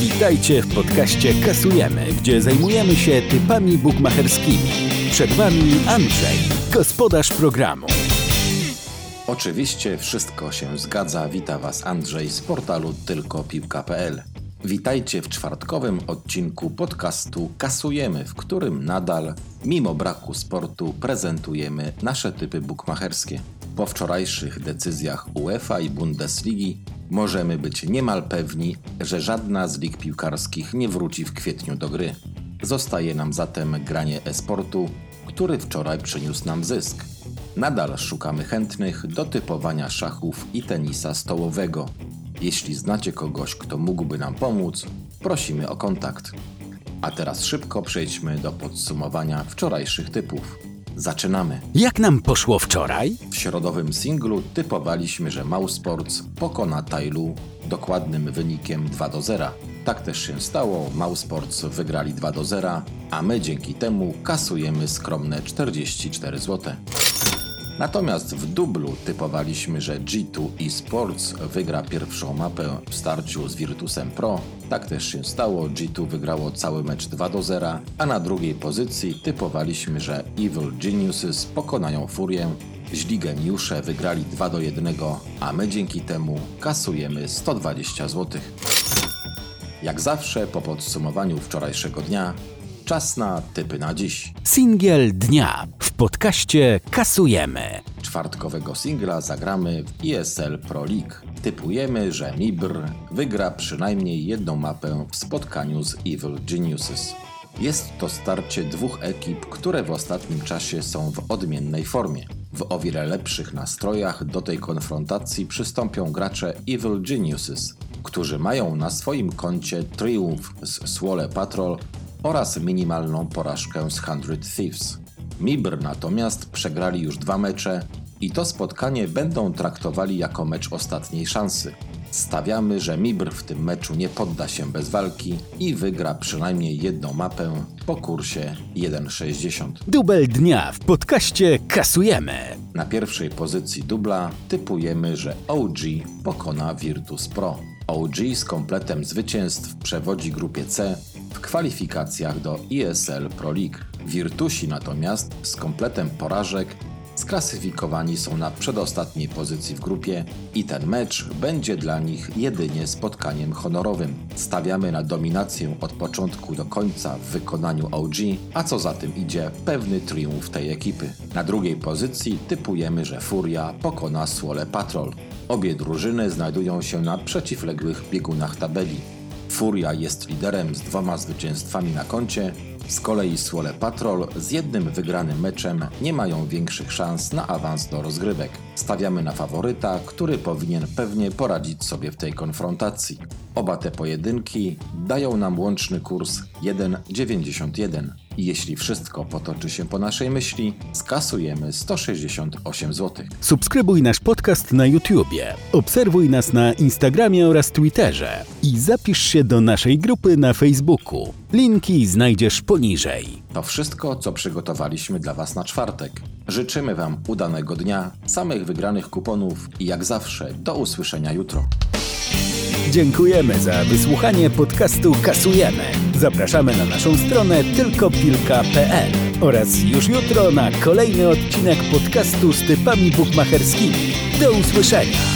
Witajcie w podcaście Kasujemy, gdzie zajmujemy się typami bukmacherskimi. Przed Wami Andrzej, gospodarz programu. Oczywiście wszystko się zgadza. Wita Was Andrzej z portalu tylkopiłka.pl. Witajcie w czwartkowym odcinku podcastu Kasujemy, w którym nadal, mimo braku sportu, prezentujemy nasze typy bukmacherskie. Po wczorajszych decyzjach UEFA i Bundesligi możemy być niemal pewni, że żadna z lig piłkarskich nie wróci w kwietniu do gry. Zostaje nam zatem granie e-sportu, który wczoraj przyniósł nam zysk. Nadal szukamy chętnych do typowania szachów i tenisa stołowego. Jeśli znacie kogoś, kto mógłby nam pomóc, prosimy o kontakt. A teraz szybko przejdźmy do podsumowania wczorajszych typów. Zaczynamy. Jak nam poszło wczoraj? W środowym singlu typowaliśmy, że Mausports pokona Tailu dokładnym wynikiem 2 do 0. Tak też się stało, Mausports wygrali 2 do 0, a my dzięki temu kasujemy skromne 44 zł. Natomiast w dublu typowaliśmy, że G2 eSports wygra pierwszą mapę w starciu z Virtusem Pro. Tak też się stało, G2 wygrało cały mecz 2 do 0, a na drugiej pozycji typowaliśmy, że Evil Geniuses pokonają Furię. Źli geniusze wygrali 2 do 1, a my dzięki temu kasujemy 120 zł. Jak zawsze po podsumowaniu wczorajszego dnia, czas na typy na dziś. Singiel dnia podcaście Kasujemy. czwartkowego singla zagramy w ESL Pro League. Typujemy, że Mibr wygra przynajmniej jedną mapę w spotkaniu z Evil Geniuses. Jest to starcie dwóch ekip, które w ostatnim czasie są w odmiennej formie. W o wiele lepszych nastrojach do tej konfrontacji przystąpią gracze Evil Geniuses, którzy mają na swoim koncie triumf z Swole Patrol oraz minimalną porażkę z 100 Thieves. Mibr natomiast przegrali już dwa mecze i to spotkanie będą traktowali jako mecz ostatniej szansy. Stawiamy, że Mibr w tym meczu nie podda się bez walki i wygra przynajmniej jedną mapę po kursie 1,60. Dubel dnia w podcaście Kasujemy. Na pierwszej pozycji dubla typujemy, że OG pokona Virtus Pro. OG z kompletem zwycięstw przewodzi grupie C w kwalifikacjach do ESL Pro League. Virtusi natomiast z kompletem porażek sklasyfikowani są na przedostatniej pozycji w grupie i ten mecz będzie dla nich jedynie spotkaniem honorowym. Stawiamy na dominację od początku do końca w wykonaniu OG, a co za tym idzie, pewny triumf tej ekipy. Na drugiej pozycji typujemy, że Furia pokona Swole Patrol. Obie drużyny znajdują się na przeciwległych biegunach tabeli. Furia jest liderem z dwoma zwycięstwami na koncie, z kolei Swole Patrol z jednym wygranym meczem nie mają większych szans na awans do rozgrywek. Stawiamy na faworyta, który powinien pewnie poradzić sobie w tej konfrontacji. Oba te pojedynki dają nam łączny kurs 1,91 i jeśli wszystko potoczy się po naszej myśli, skasujemy 168 zł. Subskrybuj nasz podcast na YouTubie, obserwuj nas na Instagramie oraz Twitterze i zapisz się do naszej grupy na Facebooku. Linki znajdziesz poniżej. To wszystko, co przygotowaliśmy dla Was na czwartek. Życzymy Wam udanego dnia, samych wygranych kuponów i jak zawsze do usłyszenia jutro. Dziękujemy za wysłuchanie podcastu Kasujemy. Zapraszamy na naszą stronę tylkopilka.pl oraz już jutro na kolejny odcinek podcastu z typami bukmacherskimi. Do usłyszenia!